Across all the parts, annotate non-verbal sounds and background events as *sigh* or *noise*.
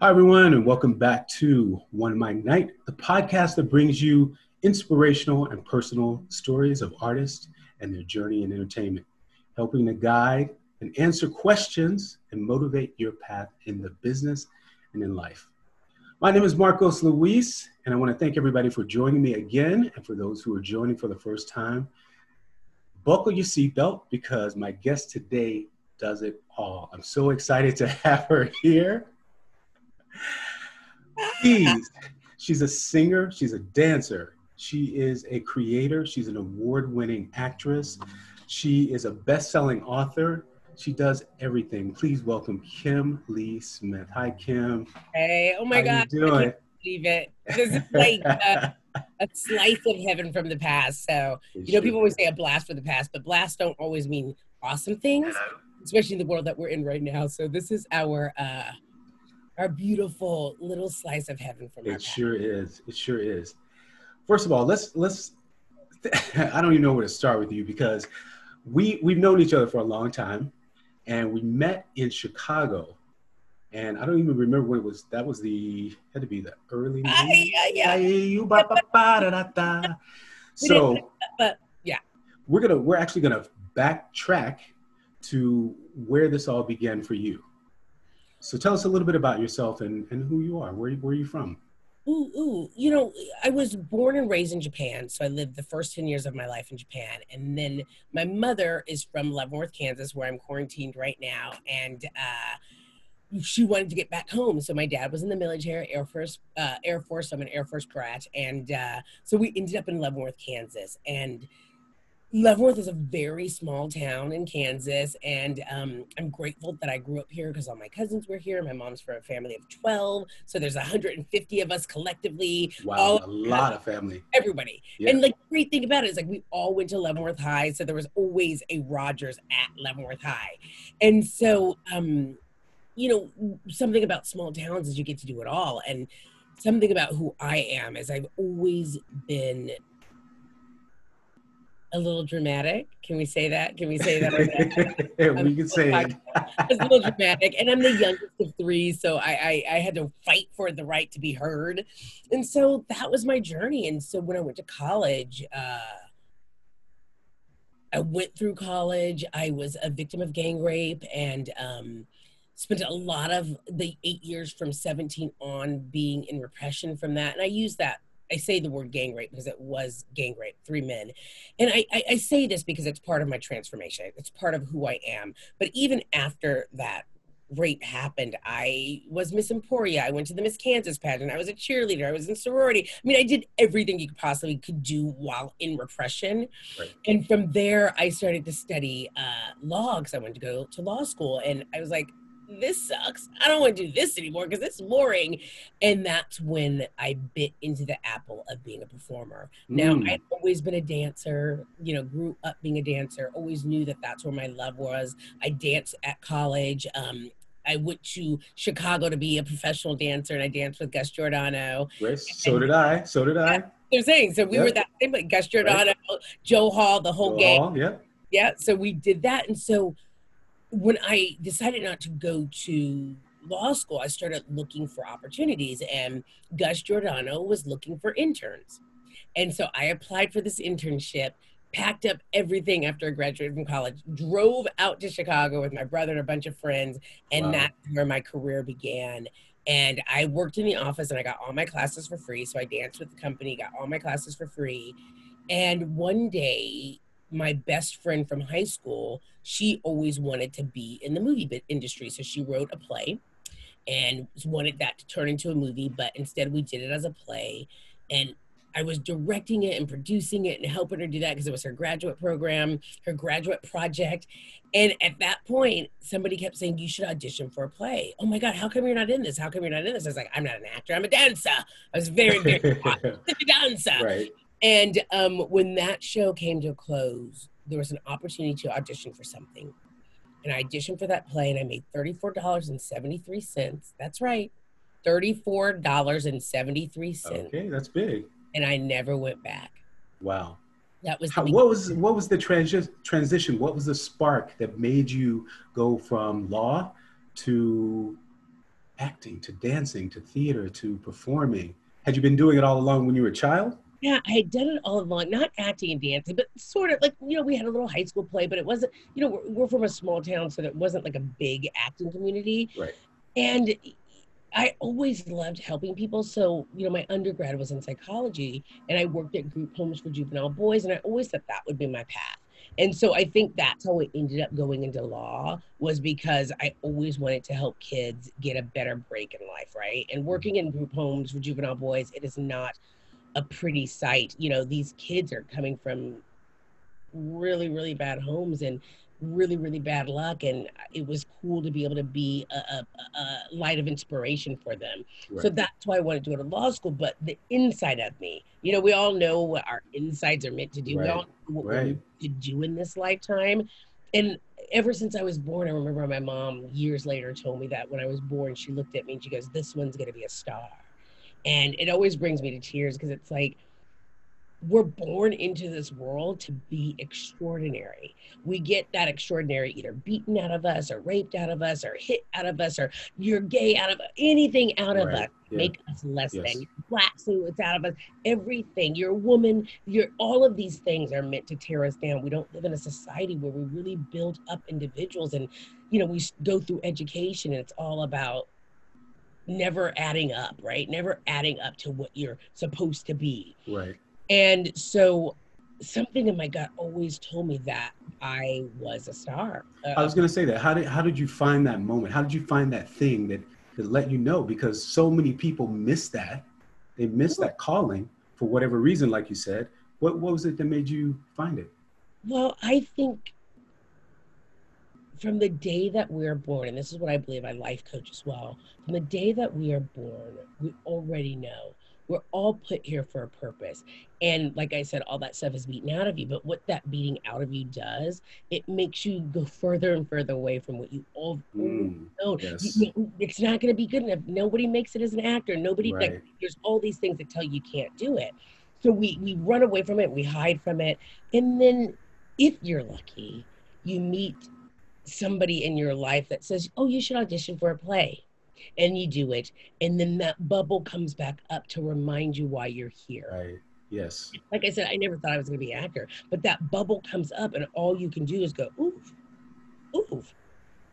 Hi, everyone, and welcome back to One Mic Night, the podcast that brings you inspirational and personal stories of artists and their journey in entertainment, helping to guide and answer questions and motivate your path in the business and in life. My name is Marcos Luis, and I want to thank everybody for joining me again. And for those who are joining for the first time, buckle your seatbelt because my guest today does it all. I'm so excited to *laughs* have her here. She's, she's a singer, she's a dancer, she is a creator, she's an award winning actress, she is a best selling author. She does everything. Please welcome Kim Lee Smith. Hi, Kim. Hey, oh my How God. You doing? I can't believe it. This is like a, *laughs* a slice of heaven from the past. So, you know, people always say a blast for the past, but blasts don't always mean awesome things, especially in the world that we're in right now. So this is our uh our beautiful little slice of heaven from It sure is. It sure is. First of all, let's let's. *laughs* I don't even know where to start with you because we we've known each other for a long time, and we met in Chicago, and I don't even remember when it was. That was the had to be the early. Da, da, da. *laughs* So, but yeah. we're gonna we're actually gonna backtrack to where this all began for you. So tell us a little bit about yourself and, and who you are. Where where are you from? Ooh, ooh, you know, I was born and raised in Japan, so I lived the first 10 years of my life in Japan. And then my mother is from Leavenworth, Kansas, where I'm quarantined right now. And uh, she wanted to get back home. So my dad was in the military, Air Force, uh, Air Force. I'm an Air Force brat. And uh, so we ended up in Leavenworth, Kansas. And Leavenworth is a very small town in Kansas, and um, I'm grateful that I grew up here because all my cousins were here. My mom's from a family of 12, so there's 150 of us collectively, Wow, all a lot of family. everybody. Yeah. And like the great thing about it is like we all went to Leavenworth High, so there was always a Rogers at Leavenworth High, and so um, you know something about small towns is you get to do it all, and something about who I am is I've always been a little dramatic. Can we say that? Can we say that? *laughs* we can say it. I was a little dramatic, and I'm the youngest of three, so I, I I had to fight for the right to be heard, and so that was my journey. And so when I went to college, uh, I went through college. I was a victim of gang rape, and um, spent a lot of the eight years from 17 on being in repression from that. And I use that. I say the word gang rape because it was gang rape, three men. And I, I, I say this because it's part of my transformation. It's part of who I am. But even after that rape happened, I was Miss Emporia. I went to the Miss Kansas pageant. I was a cheerleader. I was in sorority. I mean, I did everything you could possibly could do while in repression. Right. And from there, I started to study uh, law because I wanted to go to law school. And I was like, this sucks. I don't want to do this anymore because it's boring. And that's when I bit into the apple of being a performer. Now, Mm. I've always been a dancer, you know, grew up being a dancer, always knew that that's where my love was. I danced at college. Um, I went to Chicago to be a professional dancer and I danced with Gus Giordano. Right? So did I. So did I. They're saying, so we Yeah. were that same, like Gus Giordano, Joe Hall, the whole all, Yeah. yeah so we did that and so when i decided not to go to law school i started looking for opportunities and gus giordano was looking for interns. And so i applied for this internship packed up everything after i graduated from college drove out to chicago with my brother and a bunch of friends and Wow. that's where my career began. And i worked in the office and i got all my classes for free. So i danced with the company got all my classes for free. And one day my best friend from high school, she always wanted to be in the movie bit industry. So she wrote a play and wanted that to turn into a movie, but instead we did it as a play. And I was directing it and producing it and helping her do that because it was her graduate program, her graduate project. And at that point, somebody kept saying, You should audition for a play. Oh my God, how come you're not in this? How come you're not in this? I was like, I'm not an actor, I'm a dancer. I was very, very *laughs* a dancer. right. And um, when that show came to a close, there was an opportunity to audition for something. And I auditioned for that play and I made $34.73. That's right. $34.73. Okay, that's big. And I never went back. Wow. That was How, what was what was the transi- transition? What was the spark that made you go from law to acting, to dancing, to theater, to performing? Had you been doing it all along when you were a child? Yeah, I had done it all along, not acting and dancing, but sort of like, you know, we had a little high school play, but it wasn't, you know, we're, we're from a small town, so it wasn't like a big acting community. Right. And I always loved helping people. So, you know, my undergrad was in psychology and I worked at group homes for juvenile boys, and I always thought that would be my path. And so I think that's how it ended up going into law was because I always wanted to help kids get a better break in life, right? And mm-hmm. working in group homes for juvenile boys, it is not a pretty sight. You know, these kids are coming from really, really bad homes and really, really bad luck. And it was cool to be able to be a, a, a light of inspiration for them. Right. So that's why I wanted to go to law school. But the inside of me, you know, we all know what our insides are meant to do. Right. We all know what right. we're meant to do in this lifetime. And ever since I was born, I remember my mom years later told me that when I was born, she looked at me and she goes, This one's going to be a star. And it always brings me to tears because it's like, we're born into this world to be extraordinary. We get that extraordinary either beaten out of us or raped out of us or hit out of us or you're gay out of anything out of right. us yeah. make us less yes. than. You're black so it's out of us. Everything. You're a woman. You're all of these things are meant to tear us down. We don't live in a society where we really build up individuals and you know we go through education and it's all about never adding up, right? Never adding up to what you're supposed to be. Right. And so something in my gut always told me that I was a star. Uh, I was going to say that. How did how did you find that moment? How did you find that thing that that let you know? Because so many people miss that. They miss that calling for whatever reason, like you said. What what was it that made you find it? Well, I think from the day that we're born, and this is what I believe I life coach as well, from the day that we are born, we already know we're all put here for a purpose. And like I said, all that stuff is beaten out of you. But what that beating out of you does, it makes you go further and further away from what you all mm, know. Yes. it's not going to be good enough. Nobody makes it as an actor. Nobody, right. like, there's all these things that tell you you can't do it. So we, we run away from it, we hide from it. And then if you're lucky, you meet somebody in your life that says, oh, you should audition for a play. And you do it. And then that bubble comes back up to remind you why you're here. Right. Yes. Like i said i never thought i was going to be an actor but that bubble comes up and all you can do is go oof oof.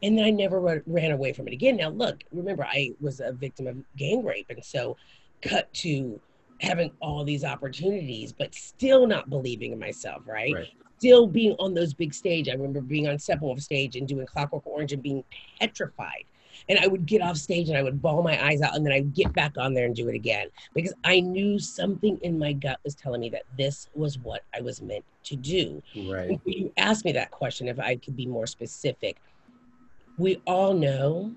And then i never ran away from it again. Now look remember i was a victim of gang rape and so cut to having all these opportunities but still not believing in myself right, right. Still being on those big stage i remember being on Steppenwolf stage and doing clockwork orange and being petrified and I would get off stage and I would bawl my eyes out and then I'd get back on there and do it again because I knew something in my gut was telling me that this was what I was meant to do. Right. You asked me that question if I could be more specific. We all know,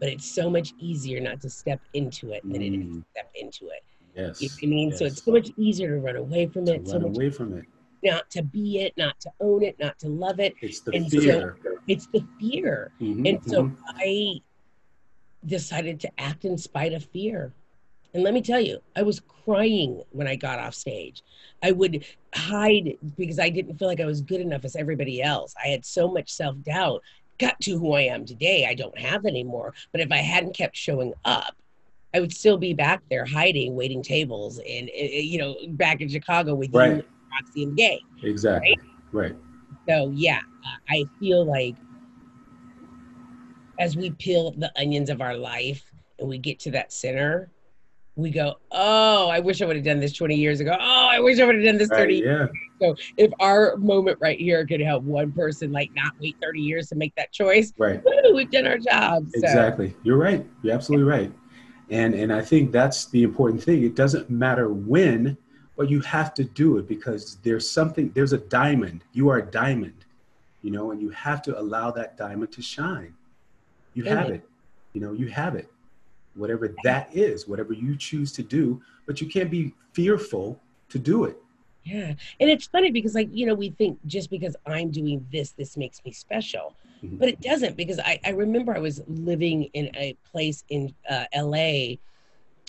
but it's so much easier not to step into it than mm. it is to mm. step into it. Yes. You know I mean? Yes. So it's so much easier to run away from to it. Run so away from it not to be it, not to own it, not to love it. It's the and fear. So it's the fear. Mm-hmm, and so mm-hmm. I decided to act in spite of fear. And let me tell you, I was crying when I got off stage. I would hide because I didn't feel like I was good enough as everybody else. I had so much self doubt. Got to who I am today, I don't have anymore. But if I hadn't kept showing up, I would still be back there hiding, waiting tables, and eh, eh, you know, back in Chicago with right. you Roxy and Gay. Exactly. Right? right. So yeah, I feel like as we peel the onions of our life and we get to that center, we go, oh, I wish I would have done this 20 years ago. Oh, I wish I would have done this 30 right, yeah. So if our moment right here could help one person like not wait 30 years to make that choice, right? Woo, we've done our job. So. Exactly. You're right. You're absolutely right. And and I think that's the important thing. It doesn't matter when but you have to do it because there's something there's a diamond. You are a diamond you know and you have to allow that diamond to shine. You have it you know you have it. Whatever that is whatever you choose to do but you can't be fearful to do it. Yeah. And it's funny because like you know we think just because i'm doing this this makes me special. Mm-hmm. but it doesn't because I, I remember i was living in a place in uh, la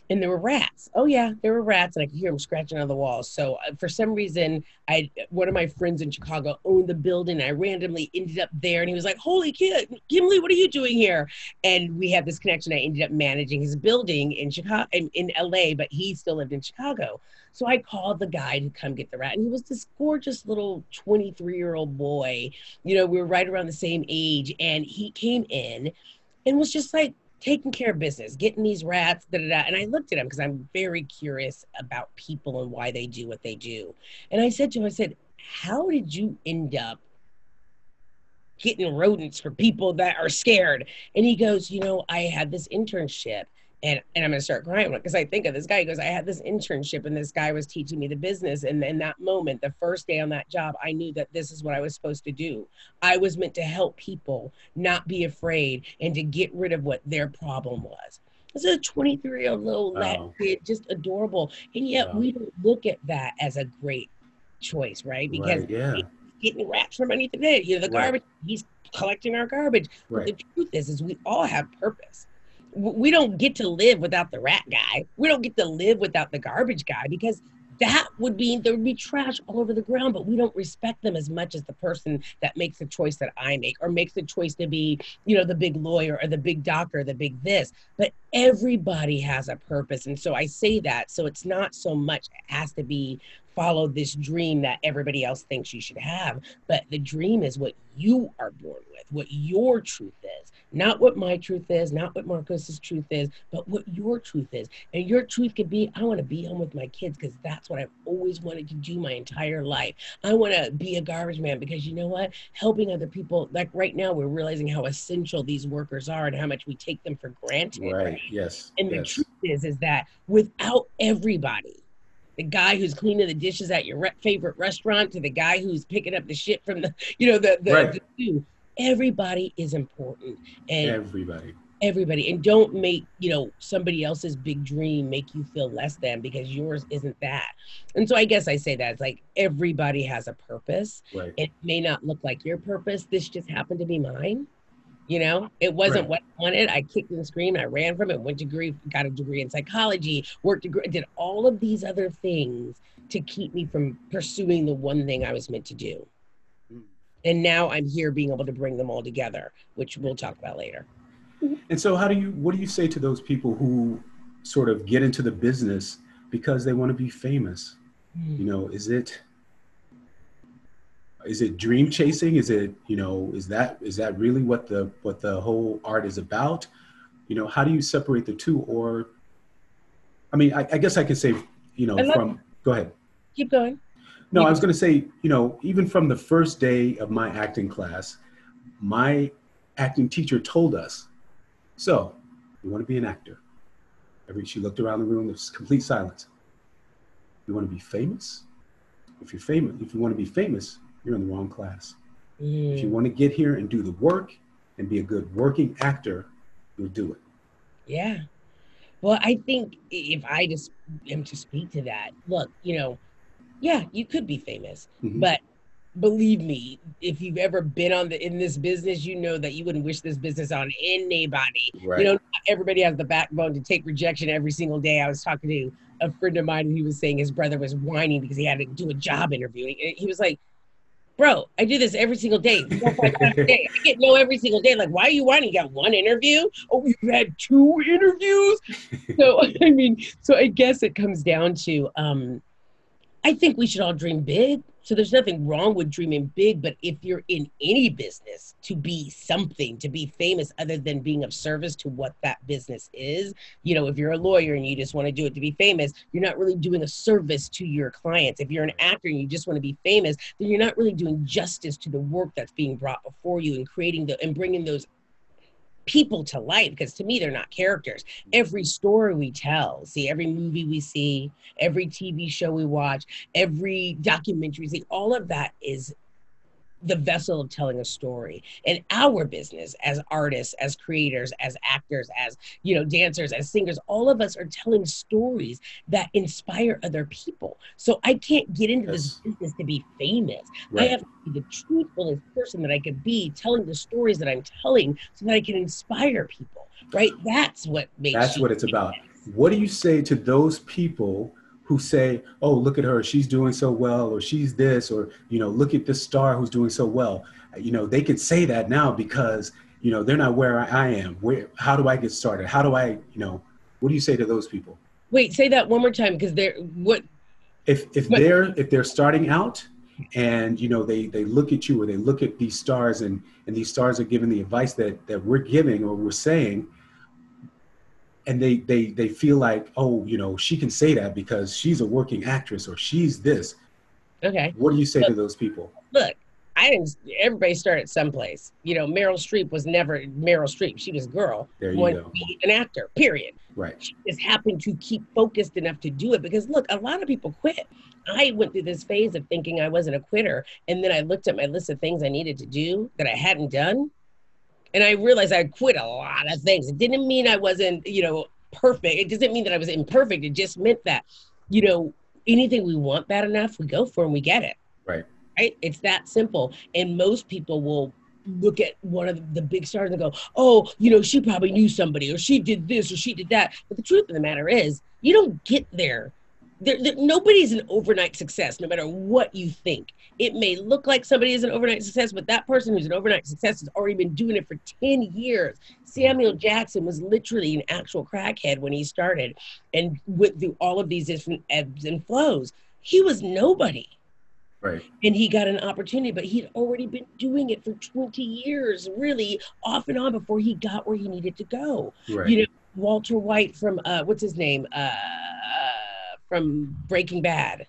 and there were rats. Oh yeah, there were rats, and I could hear them scratching on the walls. So uh, for some reason, I one of my friends in Chicago owned the building. I randomly ended up there, and he was like, "Holy kid, Kimberly, what are you doing here?" And we had this connection. I ended up managing his building in Chicago, in, in LA, but he still lived in Chicago. So I called the guy to come get the rat, and he was this gorgeous little 23 year old boy. You know, we were right around the same age, and he came in and was just like taking care of business, getting these rats, da da da. And I looked at him because I'm very curious about people and why they do what they do. And I said to him, I said, How did you end up getting rodents for people that are scared? And he goes, You know, I had this internship and and I'm gonna start crying because I think of this guy. He goes, I had this internship, and this guy was teaching me the business. And in that moment, the first day on that job, I knew that this is what I was supposed to do. I was meant to help people, not be afraid, and to get rid of what their problem was. This is a 23 year old little oh. wow. kid, just adorable, and yet wow. we don't look at that as a great choice, right? Because right, yeah. getting rats from anything, you know, the garbage. Right. He's collecting our garbage. Right. But the truth is, is we all have purpose we don't get to live without the rat guy. We don't get to live without the garbage guy because that would be there would be trash all over the ground, but we don't respect them as much as the person that makes the choice that I make or makes the choice to be, you know, the big lawyer or the big doctor, the big this. But everybody has a purpose. And so I say that. So it's not so much it has to be follow this dream that everybody else thinks you should have. But the dream is what you are born with, what your truth is, not what my truth is, not what Marcos's truth is, but what your truth is. And your truth could be I want to be home with my kids because that's what I've always wanted to do my entire life. I want to be a garbage man because you know what? Helping other people, like right now, we're realizing how essential these workers are and how much we take them for granted. Right. right? Yes. And yes. the truth is, is that without everybody, the guy who's cleaning the dishes at your re- favorite restaurant to the guy who's picking up the shit from the, *laughs* you know, the, the, right. the everybody is important. And everybody. Everybody. And don't make, you know, somebody else's big dream make you feel less than because yours isn't that. And so I guess I say that it's like everybody has a purpose. Right. It may not look like your purpose. This just happened to be mine. You know, it wasn't right. what I wanted. I kicked and screamed. I ran from it. Went to degree, got a degree in psychology. Worked, degree, did all of these other things to keep me from pursuing the one thing I was meant to do. Hmm. And now I'm here, being able to bring them all together, which we'll talk about later. And so, how do you? What do you say to those people who sort of get into the business because they want to be famous? Mm. You know, is it? Is it dream chasing? Is it you know is that is that really what the what the whole art is about? You know how do you separate the two? Or i mean i, I guess i could say you know from go ahead. Keep going. No i was going to say you know even from the first day of my acting class my acting teacher told us so you want to be an actor? Every she looked around the room there's complete silence. You want to be famous? If you're famous if you want to be famous you're in the wrong class. Mm. If you want to get here and do the work and be a good working actor, you'll do it. Yeah. Well, I think if I just am to speak to that, look, you know, yeah, you could be famous, mm-hmm. but believe me, if you've ever been on the in this business, you know that you wouldn't wish this business on anybody. Right. You know, everybody has the backbone to take rejection every single day. I was talking to a friend of mine, and he was saying his brother was whining because he had to do a job interview. He was like, bro, I do this every single day. I get no every single day. Like, why are you whining? You got one interview? Oh, you've had two interviews? so, *laughs* I mean, so I guess it comes down to um, I think we should all dream big. So there's nothing wrong with dreaming big, but if you're in any business to be something, to be famous other than being of service to what that business is, you know, if you're a lawyer and you just want to do it to be famous, you're not really doing a service to your clients. If you're an actor and you just want to be famous, then you're not really doing justice to the work that's being brought before you and creating the and bringing those people to life because to me they're not characters. Every story we tell see every movie we see every tv show we watch every documentary see all of that is the vessel of telling a story and our business as artists as creators as actors as you know dancers as singers. All of us are telling stories that inspire other people. So i can't get into yes. this business to be famous. Right. i have to be the truthfulest person that i could be telling the stories that i'm telling so that i can inspire people right? That's what makes that's what it's about. what do you say to those people who say, "Oh, look at her, she's doing so well," or "She's this," or you know, "Look at this star who's doing so well." You know, they could say that now because you know they're not where I am. Where? How do I get started? How do I, you know, what do you say to those people? Wait, say that one more time because they're what? If if what? they're if they're starting out and you know they they look at you or they look at these stars and and these stars are giving the advice that that we're giving or we're saying and they they they feel like oh you know she can say that because she's a working actress or she's this. Okay. What do you say look, to those people? Look i didn't everybody started someplace. You know meryl streep was never meryl streep. She was a girl. There you go. an actor period. Right. She just happened to keep focused enough to do it because look a lot of people quit. I went through this phase of thinking i wasn't a quitter and then i looked at my list of things i needed to do that i hadn't done and I realized I quit a lot of things. It didn't mean I wasn't, you know, perfect. It doesn't mean that I was imperfect. It just meant that, you know, anything we want bad enough, we go for and we get it. Right. Right. It's that simple. And most people will look at one of the big stars and go, oh, you know, she probably knew somebody or she did this or she did that. But the truth of the matter is, you don't get there there, there, nobody's an overnight success, no matter what you think. It may look like somebody is an overnight success, but that person who's an overnight success has already been doing it for 10 years. Samuel Jackson was literally an actual crackhead when he started and went through all of these different ebbs and flows. He was nobody. Right. And he got an opportunity, but he'd already been doing it for 20 years, really off and on before he got where he needed to go. Right. You know, Walter White from uh, what's his name? Uh, from Breaking Bad.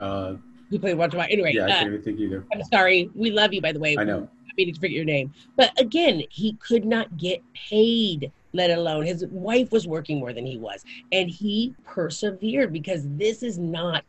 Uh, who played Walter White? Anyway, yeah, I uh, can't even think either. I'm sorry. We love you, by the way. I know. I mean to forget your name, but again, he could not get paid. Let alone his wife was working more than he was, and he persevered because this is not.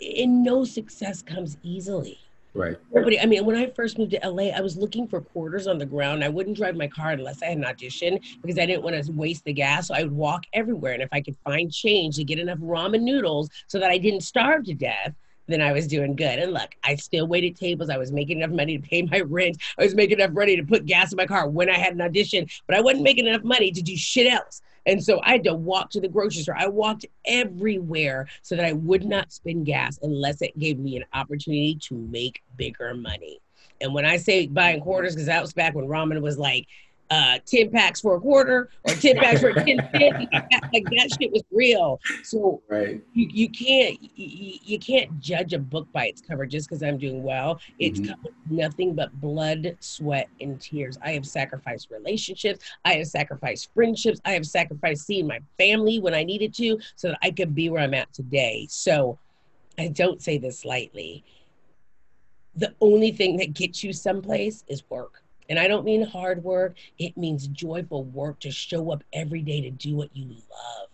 In no success comes easily. Right. Nobody, I mean, when I first moved to LA, I was looking for quarters on the ground. I wouldn't drive my car unless I had an audition because I didn't want to waste the gas. So I would walk everywhere. And if I could find change to get enough ramen noodles so that I didn't starve to death, then I was doing good. And look, I still waited tables. I was making enough money to pay my *laughs* rent. I was making enough money to put gas in my car when I had an audition, but I wasn't making enough money to do shit else. And so I had to walk to the grocery store. I walked everywhere so that I would not spend gas unless it gave me an opportunity to make bigger money. And when I say buying quarters, because that was back when ramen was like uh, 10 packs for a quarter or 10 packs for 10 *laughs* cents. like that shit was real. So right. you, you can't you, you can't judge a book by its cover just because I'm doing well. It's mm-hmm. nothing but blood, sweat, and tears. I have sacrificed relationships. I have sacrificed friendships. I have sacrificed seeing my family when I needed to so that I could be where I'm at today. So I don't say this lightly. The only thing that gets you someplace is work and I don't mean hard work, it means joyful work to show up every day to do what you love.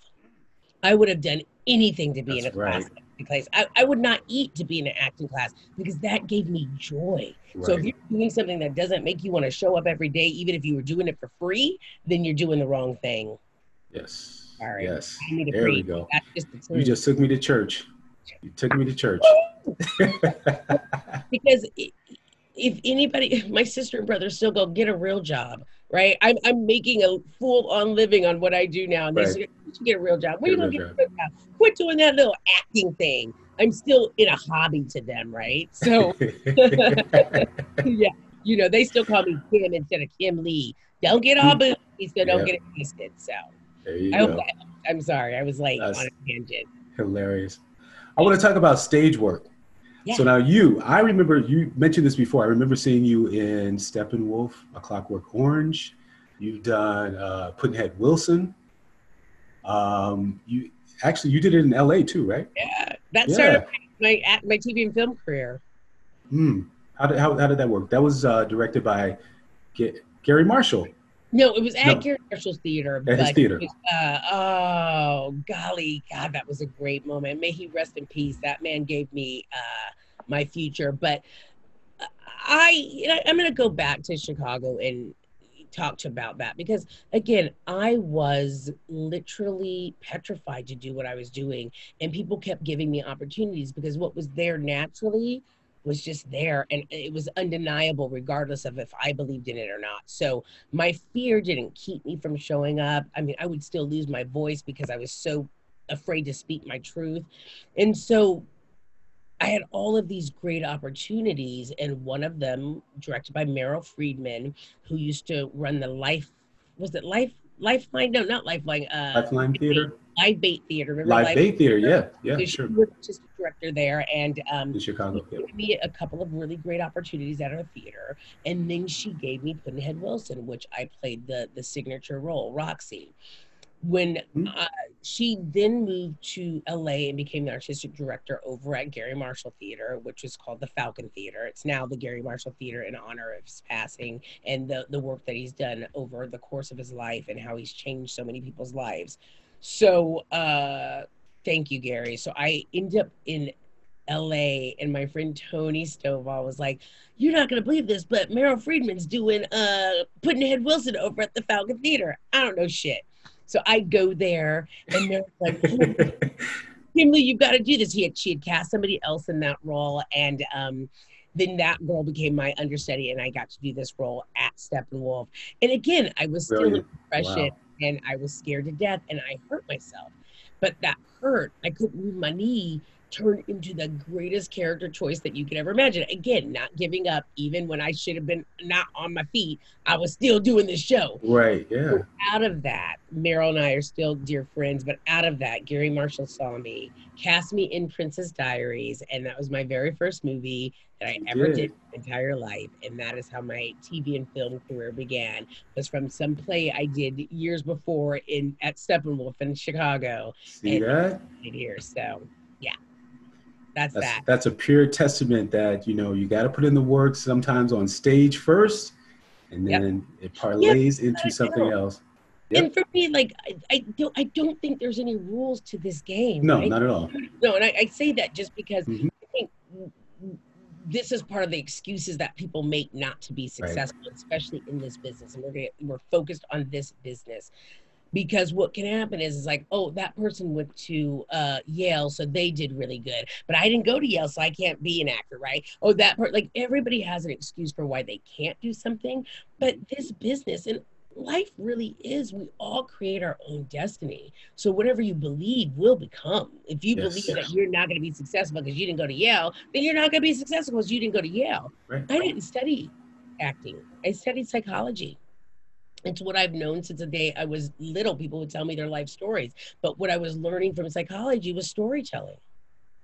I would have done anything to be That's in a right. class. I, I would not eat to be in an acting class because that gave me joy. Right. So if you're doing something that doesn't make you want to show up every day, even if you were doing it for free, then you're doing the wrong thing. Yes. All right. Yes. There we go. Just you just took me to church. You took me to church. *laughs* because it, if anybody, *laughs* my sister and brother still go get a real job, right? I'm, I'm making a full on living on what I do now. And they right. say, get a real job. When are you going to get a real job? Quit doing that little acting thing. I'm still in a hobby to them, right? So, *laughs* *laughs* yeah, you know, they still call me Kim instead of Kim Lee. Don't get all boozy, so don't yep. get it twisted. So, I hope that, I'm sorry, I was late That's on a tangent. Hilarious. I want to talk about stage work. So now you, I remember you mentioned this before. I remember seeing you in Steppenwolf, A Clockwork Orange. You've done uh, Pudd'nhead Wilson. Um, you actually you did it in L.A. too, right? Yeah, that yeah. started my my TV and film career. Hmm. How did how, how did that work? That was uh, directed by G- Garry Marshall. No, it was at no. Garry Marshall's theater. At his theater. Was, uh, oh golly, God, that was a great moment. May he rest in peace. That man gave me uh, my future. But I, I'm going to go back to Chicago and talk to about that because again i was literally petrified to do what i was doing and people kept giving me opportunities because what was there naturally was just there and it was undeniable regardless of if I believed in it or not. So my fear didn't keep me from showing up. I mean, I would still lose my voice because I was so afraid to speak my truth. And so I had all of these great opportunities, and one of them directed by Meryl Friedman, who used to run the Life, was it Life Lifeline? No, not Lifeline. Uh, Lifeline Theater. Live Bait Theater. Remember Live, Live Bait Theater, yeah, yeah, so sure. She was just a director there, and um, in Chicago. She gave me a couple of really great opportunities at her theater, and then she gave me Pudd'nhead Wilson, which I played the the signature role, Roxy when mm-hmm. uh, she then moved to LA and became the artistic director over at Garry Marshall Theater, which was called the Falcon Theater. It's now the Garry Marshall Theater in honor of his passing and the, the work that he's done over the course of his life and how he's changed so many people's lives. So, uh, thank you, Garry. So, I ended up in LA and my friend Tony Stovall was like, You're not gonna believe this, but Meryl Friedman's doing uh Pudd'nhead Wilson over at the Falcon Theater. I don't know shit. So I go there and they're like, *laughs* Kimberly, you've got to do this. He had, she had cast somebody else in that role. And um, then that girl became my understudy and I got to do this role at Steppenwolf. And again, I was still in depression wow. And I was scared to death and I hurt myself. But that hurt. I couldn't move my knee turned into the greatest character choice that you could ever imagine. Again, not giving up, even when I should have been not on my feet, I was still doing this show. Right, yeah. So out of that, Meryl and I are still dear friends, but out of that, Garry Marshall saw me, cast me in Princess Diaries, and that was my very first movie that I ever did. did my entire life. And that is how my TV and film career began. Was from some play I did years before in at Steppenwolf in Chicago. See and that? Here, so yeah that's, that's that. That's a pure testament that you know you got to put in the work sometimes on stage first, and then yep. it parlays yep. into something else. Yep. And for me, like I, I, don't, I don't think there's any rules to this game. No, right? not at all. No, and I, I say that just because mm-hmm. I think this is part of the excuses that people make not to be successful, right. especially in this business. And we're gonna, we're focused on this business because what can happen is, is like oh that person went to uh, yale so they did really good but i didn't go to yale so i can't be an actor right? Oh that part like everybody has an excuse for why they can't do something but this business and life really is we all create our own destiny. So whatever you believe will become. If you yes. believe that you're not going to be successful because you didn't go to yale then you're not going to be successful because you didn't go to yale. Right. i didn't study acting. I studied psychology it's what I've known since the day I was little. People would tell me their life stories. But what I was learning from psychology was storytelling.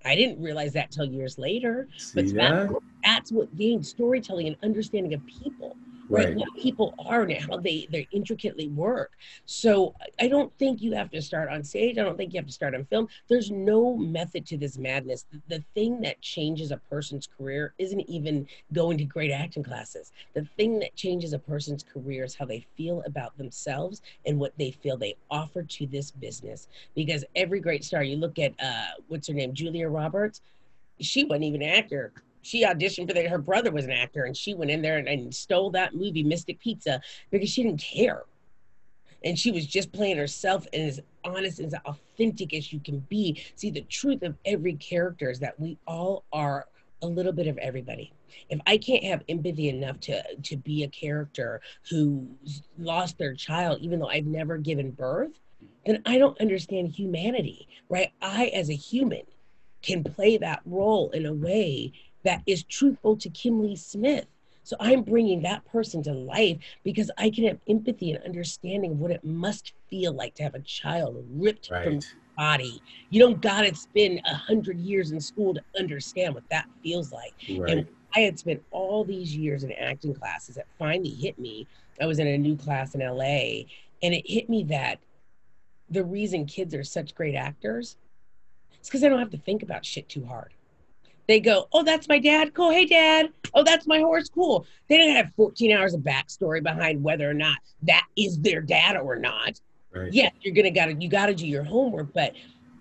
I didn't realize that till years later. See but that? that's what gained storytelling and understanding of people right. What people are and how they they intricately work. So I don't think you have to start on stage. I don't think you have to start on film. There's no method to this madness. The thing that changes a person's career isn't even going to great acting classes. The thing that changes a person's career is how they feel about themselves and what they feel they offer to this business. Because every great star, you look at uh, what's her name, Julia Roberts. She wasn't even an actor she auditioned for that. Her brother was an actor, and she went in there and, and stole that movie, Mystic Pizza, because she didn't care. And she was just playing herself and as honest and as authentic as you can be. See, the truth of every character is that we all are a little bit of everybody. If I can't have empathy enough to to be a character who lost their child, even though I've never given birth, then I don't understand humanity, right? I, as a human, can play that role in a way that is truthful to Kim Lee Smith. So I'm bringing that person to life because I can have empathy and understanding of what it must feel like to have a child ripped right. from body. You don't gotta spend a hundred years in school to understand what that feels like. Right. And I had spent all these years in acting classes that finally hit me. I was in a new class in LA, and it hit me that the reason kids are such great actors is because they don't have to think about shit too hard. They go, oh, that's my dad. Cool. Hey, dad. Oh, that's my horse. Cool. They didn't have 14 hours of backstory behind whether or not that is their dad or not. Right. Yeah, you're gonna gotta you gotta do your homework. But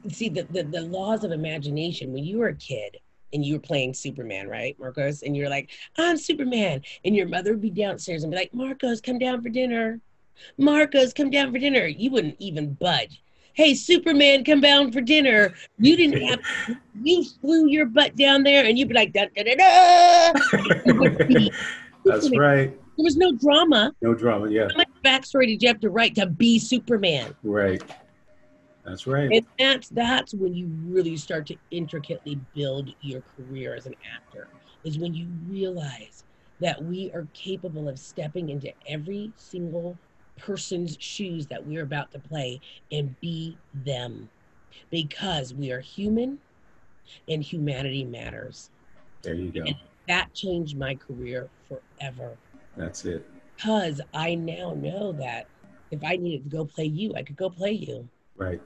see, the, the the laws of imagination. When you were a kid and you were playing Superman, right, Marcos, and you're like, I'm Superman, and your mother would be downstairs and be like, Marcos, come down for dinner. Marcos, come down for dinner. You wouldn't even budge hey, Superman, come down for dinner. You didn't have, you flew your butt down there, and you'd be like, da da da da. *laughs* That's right. There was no drama. No drama, yeah. How much backstory did you have to write to be Superman? Right. That's right. And that's that's when you really start to intricately build your career as an actor. Is when you realize that we are capable of stepping into every single person's shoes that we're about to play and be them because we are human and humanity matters. There you go. And that changed my career forever. That's it. Because I now know that if I needed to go play you, I could go play you. Right.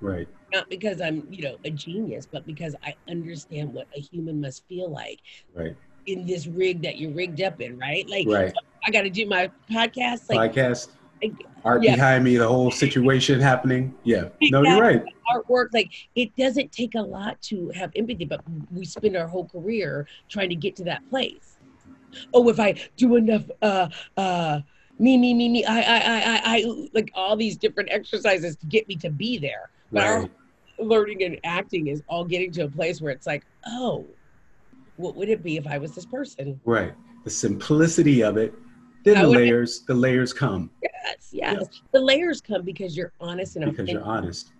Right. Not because I'm, you know, a genius, but because I understand what a human must feel like. Right. In this rig that you're rigged up in, right? Like, right. I got to do my podcast. Like, podcast. I, Art yeah. behind me, the whole situation happening. Yeah. No, you're right. artwork, like it doesn't take a lot to have empathy, but we spend our whole career trying to get to that place. Oh, if I do enough, uh, uh, me, me, me, me, I, I, I, I, I, like all these different exercises to get me to be there. But our learning and acting is all getting to a place where it's like, oh, what would it be if I was this person? Right. The simplicity of it. Then the layers, the layers come Yes, yes. The layers come because you're honest and because you're honest.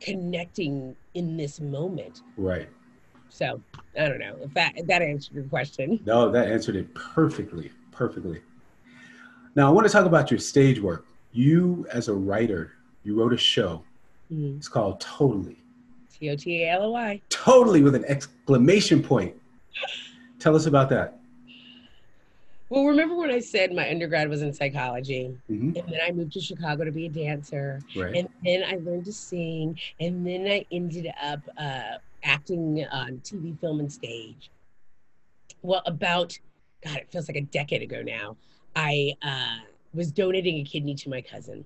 connecting in this moment. Right. So I don't know if that if that answered your question. No, that answered it perfectly. Perfectly. Now I want to talk about your stage work. You as a writer, you wrote a show. Mm. It's called Totally. T O T A L O Y. Totally with an exclamation point. Tell us about that. Well, remember when I said my undergrad was in psychology, hmm and then I moved to Chicago to be a dancer, Right. and then I learned to sing, and then I ended up uh, acting on TV, film, and stage. Well, about God, it feels like a decade ago now. I uh, was donating a kidney to my cousin.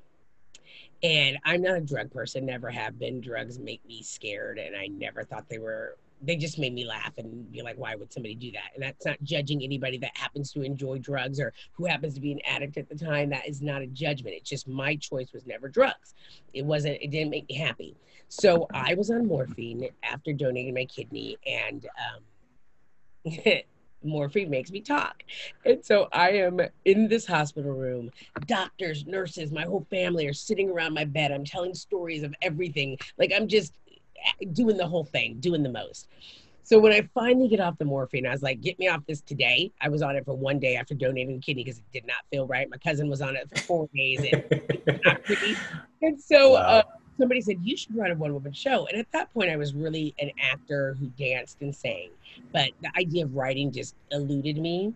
And I'm not a drug person, never have been. Drugs make me scared, and I never thought they were, they just made me laugh and be like, why would somebody do that? And that's not judging anybody that happens to enjoy drugs or who happens to be an addict at the time. That is not a judgment. It's just my choice was never drugs. It wasn't, it didn't make me happy. So I was on morphine after donating my kidney, and um, *laughs* morphine makes me talk. And so I am in this hospital room. Doctors, nurses, my whole family are sitting around my bed. I'm telling stories of everything. Like I'm just doing the whole thing, doing the most. So when I finally get off the morphine, I was like, get me off this today. I was on it for one day after donating the kidney because it did not feel right. My cousin was on it for four days. And, *laughs* and so uh, somebody said, you should run a one woman show. And at that point, I was really an actor who danced and sang. But the idea of writing just eluded me.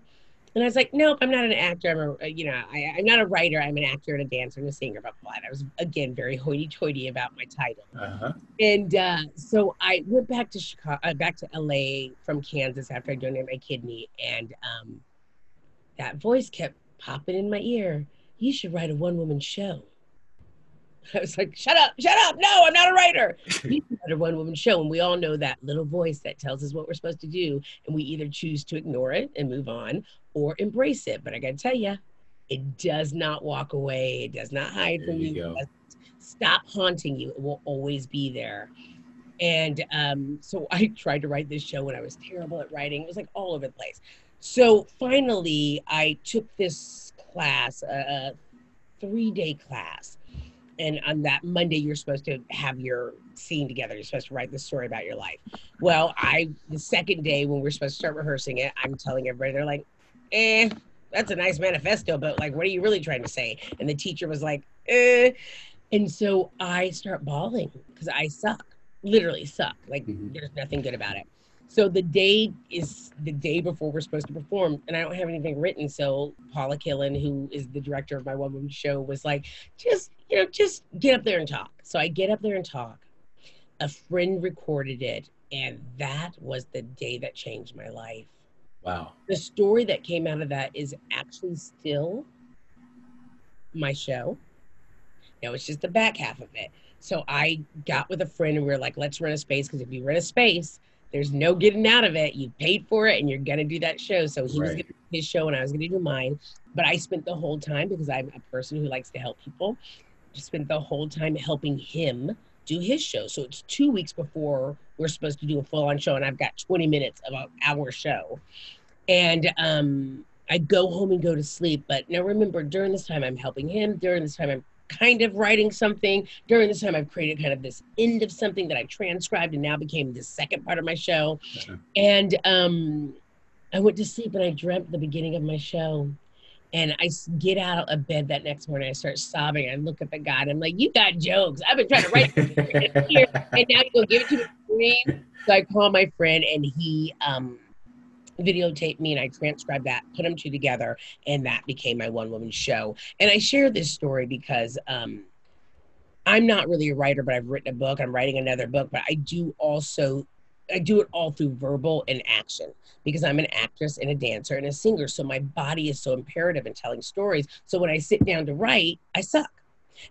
And I was like, nope, I'm not an actor. I'm a, uh, you know, I, I'm not a writer. I'm an actor and a dancer and a singer. Blah, blah, blah. I was, again, very hoity-toity about my title. Uh-huh. And uh, so I went back to Chicago, uh, back to LA from Kansas after I donated my kidney, and um, that voice kept popping in my ear. You should write a one-woman show. *laughs* I was like, shut up, shut up. No, I'm not a writer. Write a one-woman show, and we all know that little voice that tells us what we're supposed to do, and we either choose to ignore it and move on, or embrace it. But I got to tell you, it does not walk away. It does not hide There from you you. Stop haunting you. It will always be there. And um, so I *laughs* tried to write this show and I was terrible at writing. It was like all over the place. So finally, I took this class, a three day class. And on that Monday, you're supposed to have your scene together. You're supposed to write the story about your life. Well, I, the second day when we're supposed to start rehearsing it, I'm telling everybody, they're like, eh, that's a nice manifesto, but like, what are you really trying to say? And the teacher was like, eh. And so I start bawling because I suck, literally suck. Like, Mhm. there's nothing good about it. So the day is the day before we're supposed to perform, and I don't have anything written. So Paula Killen, who is the director of my one woman show, was like, just, you know, just get up there and talk. So I get up there and talk. A friend recorded it, and that was the day that changed my life Wow. the story that came out of that is actually still my show. Now it's just the back half of it. So I got with a friend and we were like, let's rent a space because if you rent a space, there's no getting out of it. You paid for it and you're gonna do that show. So he was gonna do his show and I was gonna do mine. But I spent the whole time because I'm a person who likes to help people. spent the whole time helping him do his show. So it's two weeks before we're supposed to do a full on show, and I've got 20 minutes of an hour show. And um, I go home and go to sleep. But now remember, during this time, I'm helping him. During this time, I'm kind of writing something. During this time, I've created kind of this end of something that I transcribed and now became the second part of my show. And um, I went to sleep and I dreamt the beginning of my show. And I get out of bed that next morning. I start sobbing. I look at the God. I'm like, "You got jokes. I've been trying to write here, and now you go give it to me." So I call my friend, and he um, videotaped me, and I transcribed that, put them two together, and that became my one woman show. And I share this story because um, I'm not really a writer, but I've written a book. I'm writing another book, but I do also I do it all through verbal and action because I'm an actress and a dancer and a singer. So my body is so imperative in telling stories. So when I sit down to write, I suck.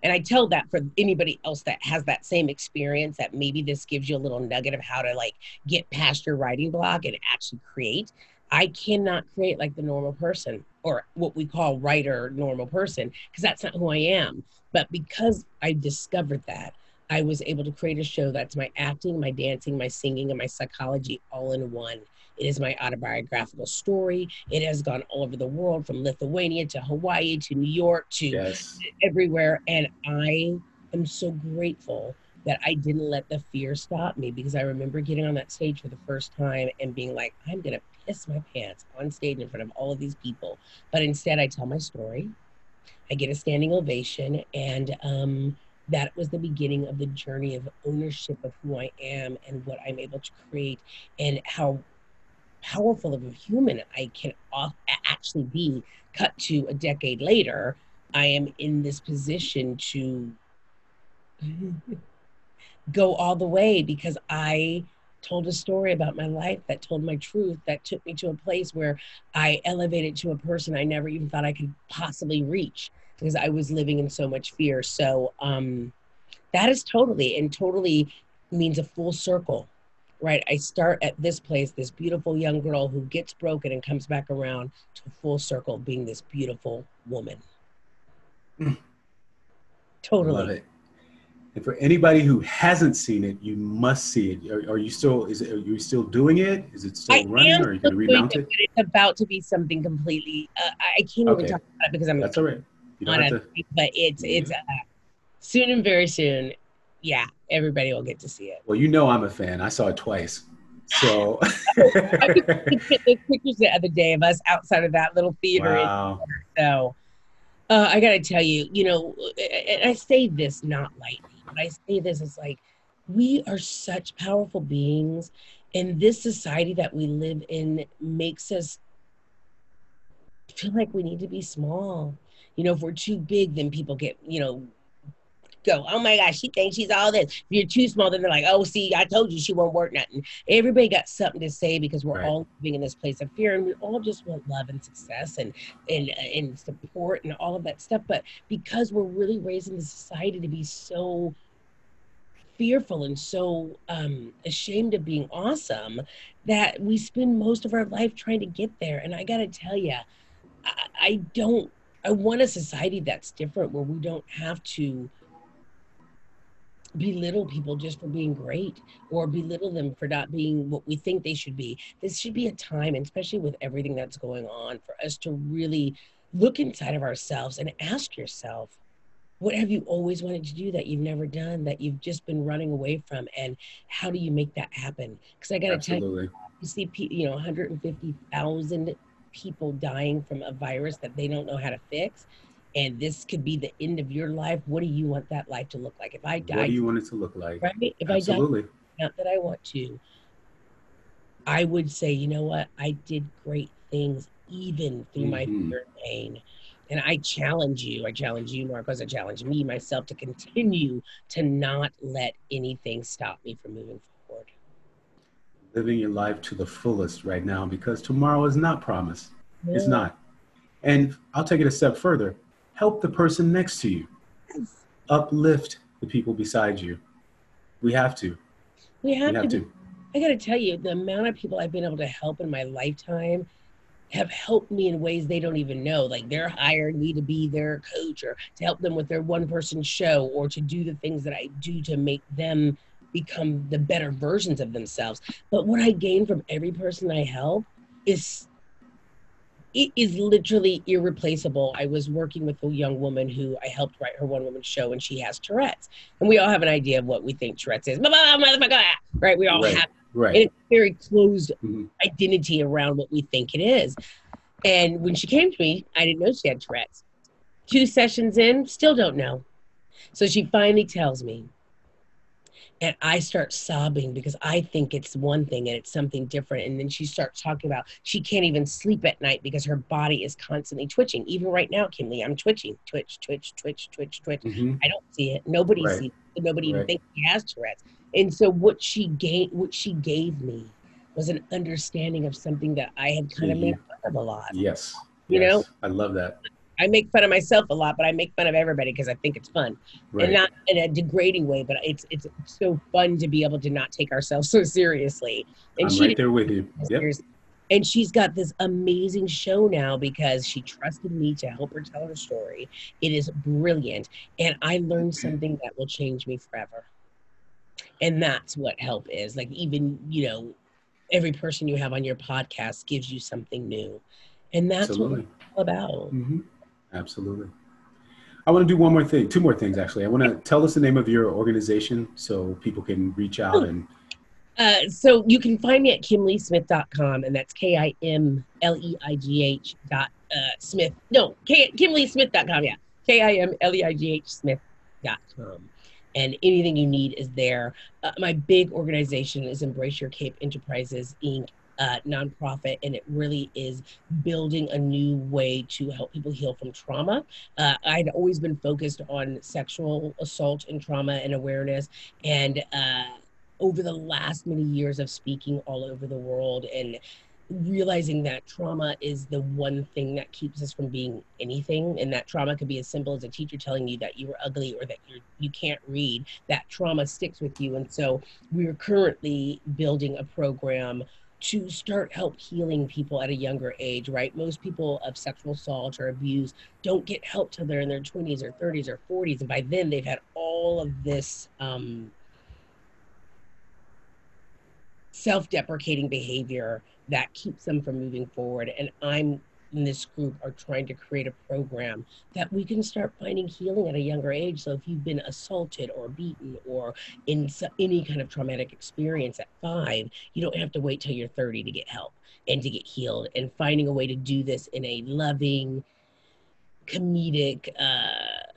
And I tell that for anybody else that has that same experience that maybe this gives you a little nugget of how to like get past your writing block and actually create. I cannot create like the normal person or what we call writer normal person because that's not who I am. But because I discovered that, I was able to create a show that's my acting, my dancing, my singing, and my psychology all in one. It is my autobiographical story. It has gone all over the world from Lithuania to Hawaii to New York to yes. everywhere. And I am so grateful that I didn't let the fear stop me because I remember getting on that stage for the first time and being like, I'm going to piss my pants on stage in front of all of these people. But instead, I tell my story. I get a standing ovation and um, that was the beginning of the journey of ownership of who I am and what I'm able to create and how powerful of a human I can actually be. Cut to a decade later, I am in this position to *laughs* go all the way because I told a story about my life that told my truth that took me to a place where I elevated to a person I never even thought I could possibly reach because I was living in so much fear. So um, that is totally and totally means a full circle, right? I start at this place, this beautiful young girl who gets broken and comes back around to full circle being this beautiful woman. Mm. Totally. Love it. And for anybody who hasn't seen it, you must see it. Are, are you still? Is it? Are you still doing it? Is it still I running? Or are you going to remount it? It's about to be something completely. Uh, I can't okay. even talk about it because I'm. That's all right. You don't have to, but it's it's uh, soon and very soon. Yeah, everybody will get to see it. Well, you know I'm a fan. I saw it twice. So I *laughs* took pictures the other day of us outside of that little theater. Wow. So uh, I got to tell you, you know, and I say this not lightly, but I say this as like we are such powerful beings, and this society that we live in makes us feel like we need to be small you know, if we're too big, then people get, you know, go, oh my gosh, she thinks she's all this. If you're too small, then they're like, oh, see, I told you she won't work nothing. Everybody got something to say because we're right. all living in this place of fear and we all just want love and success and, and, and support and all of that stuff. But because we're really raising the society to be so fearful and so um, ashamed of being awesome that we spend most of our life trying to get there. And I got to tell you, I, I don't I want a society that's different where we don't have to belittle people just for being great or belittle them for not being what we think they should be. This should be a time, and especially with everything that's going on, for us to really look inside of ourselves and ask yourself, what have you always wanted to do that you've never done that you've just been running away from and how do you make that happen? Because i got to tell you you see you know 150000 people dying from a virus that they don't know how to fix and this could be the end of your life what do you want that life to look like if i die what do you want it to look like right if Absolutely. i die not that i want to i would say you know what i did great things even through mm-hmm. my fear and pain and i challenge you i challenge you marcos i challenge me myself to continue to not let anything stop me from moving forward living your life to the fullest right now because tomorrow is not promised. Yeah. It's not. And I'll take it a step further help the person next to you, uplift the people beside you. We have to. We have, we have to. to. I got to tell you, the amount of people I've been able to help in my lifetime have helped me in ways they don't even know. Like they're hiring me to be their coach or to help them with their one person show or to do the things that I do to make them become the better versions of themselves. But what I gain from every person I help is it is literally irreplaceable. I was working with a young woman who I helped write her one woman show, and she has Tourette's. And we all have an idea of what we think Tourette's is. Right? We all Right. have Right. and it's very closed Mhm. identity around what we think it is. And when she came to me, I didn't know she had Tourette's. Two sessions in, still don't know. So she finally tells me, and I start sobbing because I think it's one thing and it's something different. And then she starts talking about she can't even sleep at night because her body is constantly twitching. Even right now, Kimberly, I'm twitching, twitch, twitch, twitch, twitch, twitch. Mhm. I don't see it. Nobody Right. sees it. Nobody even thinks he has Tourette's. And so what she gave what she gave me was an understanding of something that I had kind of Mhm. made fun of a lot. Yes. You Yes. know? I love that. I make fun of myself a lot, but I make fun of everybody because I think it's fun. Right. And not in a degrading way, but it's it's so fun to be able to not take ourselves *laughs* so seriously. And I'm right there with you. Yep. And she's got this amazing show now because she trusted me to help her tell her story. It is brilliant. And I learned something that will change me forever. And that's what help is. Like, even, you know, every person you have on your podcast gives you something new. And that's Absolutely. what it's all about. hmm Absolutely. I want to do one more thing, two more things actually. I want to tell us the name of your organization so people can reach out and Uh, so you can find me at kimleighsmith.com, and that's K I M L E I G H dot uh, Smith. No, K- kimleighsmith.com. Yeah, K I M L E I G H Smith.com. And anything you need is there. Uh, my big organization is Embrace Your Cape Enterprises Inc. Uh, nonprofit, and it really is building a new way to help people heal from trauma. Uh, I'd always been focused on sexual assault and trauma and awareness, and uh, over the last many years of speaking all over the world and realizing that trauma is the one thing that keeps us from being anything and that trauma could be as simple as a teacher telling you that you were ugly or that you're you can't read that trauma sticks with you and so we're currently building a program to start help healing people at a younger age right? Most people of sexual assault or abuse don't get help till they're in their 20s or 30s or 40s and by then they've had all of this um, self-deprecating behavior that keeps them from moving forward and i'm in this group are trying to create a program that we can start finding healing at a younger age so if you've been assaulted or beaten or in any kind of traumatic experience at five you don't have to wait till you're 30 to get help and to get healed and finding a way to do this in a loving comedic uh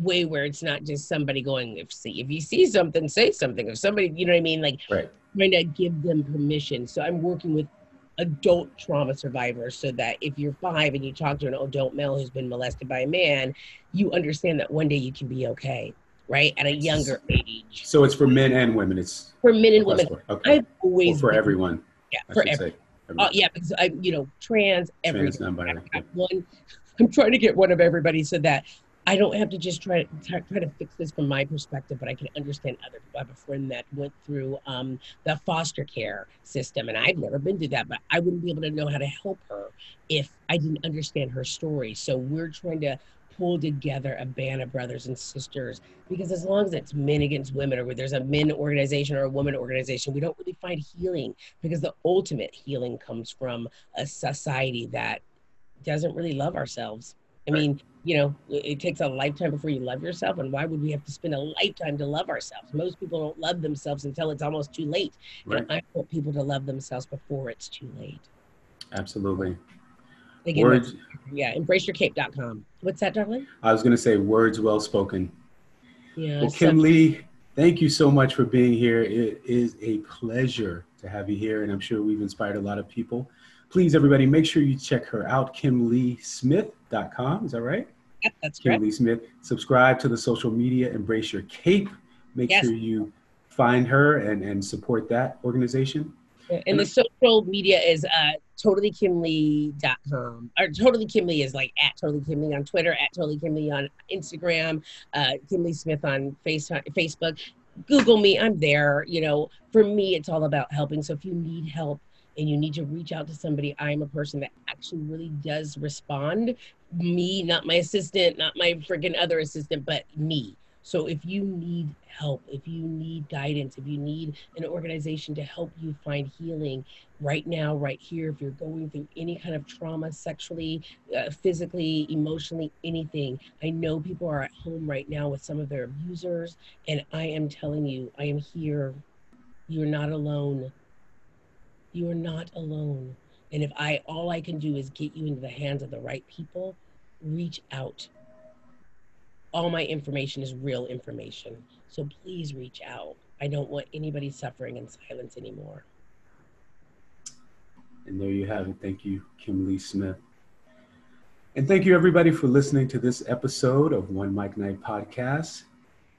way where it's not just somebody going if see if you see something say something if somebody you know what i mean like right. trying to give them permission. So I'm working with adult trauma survivors so that if you're five and you talk to an adult male who's been molested by a man, you understand that one day you can be okay, right? At a younger age. So it's for men and women. It's For men and women, Okay. I've always Or for been- everyone. Yeah, I for everyone. every, say. oh yeah, because I, you know, trans, Trans, everything. non-binary. I've got one. *laughs* I'm trying to get one of everybody so that I don't have to just try to try, try to fix this from my perspective, but I can understand other people. I have a friend that went through um, the foster care system, and I've never been through that, but I wouldn't be able to know how to help her if I didn't understand her story. So we're trying to pull together a band of brothers and sisters because as long as it's men against women or where there's a men organization or a woman organization we don't really find healing because the ultimate healing comes from a society that doesn't really love ourselves i mean you know it takes a lifetime before you love yourself and why would we have to spend a lifetime to love ourselves most people don't love themselves until it's almost too late Right. and i want people to love themselves before it's too late Absolutely. Again, Words. yeah embraceyourcape.com what's that darling I was going to say words well spoken. yeah Well, so- Kimleigh, thank you so much for being here. It is a pleasure to have you here, and I'm sure we've inspired a lot of people. Please, everybody, make sure you check her out, kimleighsmith.com. Is that right? That's Kim correct. Smith. Subscribe to the social media, Embrace Your Cape. Make Yes. sure you find her and, and support that organization. And the social media is uh, totallykimleigh.com. Or Totally Kimleigh is like at Totally Kimleigh on Twitter, at Totally Kimleigh on Instagram, uh, Kimleigh Smith on face, Facebook. Google me, I'm there. You know, for me, it's all about helping. So if you need help and you need to reach out to somebody, I'm a person that actually really does respond. Me, not my assistant, not my freaking other assistant, but me. So if you need help, if you need guidance, if you need an organization to help you find healing right now, right here, if you're going through any kind of trauma, sexually, uh, physically, emotionally, anything, I know people are at home right now with some of their abusers. And I am telling you, I am here. You're not alone. You are not alone. And if I, all I can do is get you into the hands of the right people, reach out all my information is real information. So please reach out. I don't want anybody suffering in silence anymore. And there you have it. Thank you, Kimleigh Smith. And thank you, everybody, for listening to this episode of One Mic Night Podcast.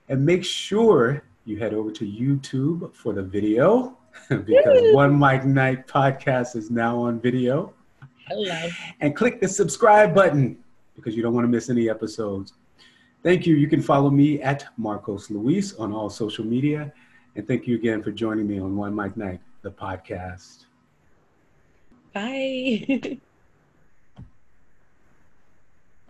And make sure you head over to YouTube for the video *laughs* because One Mic Night Podcast is now on video. Hello. And click the subscribe button because you don't want to miss any episodes. Thank you. You can follow me at Marcos Luis on all social media. And thank you again for joining me on One Mic Night, the podcast. Bye. *laughs*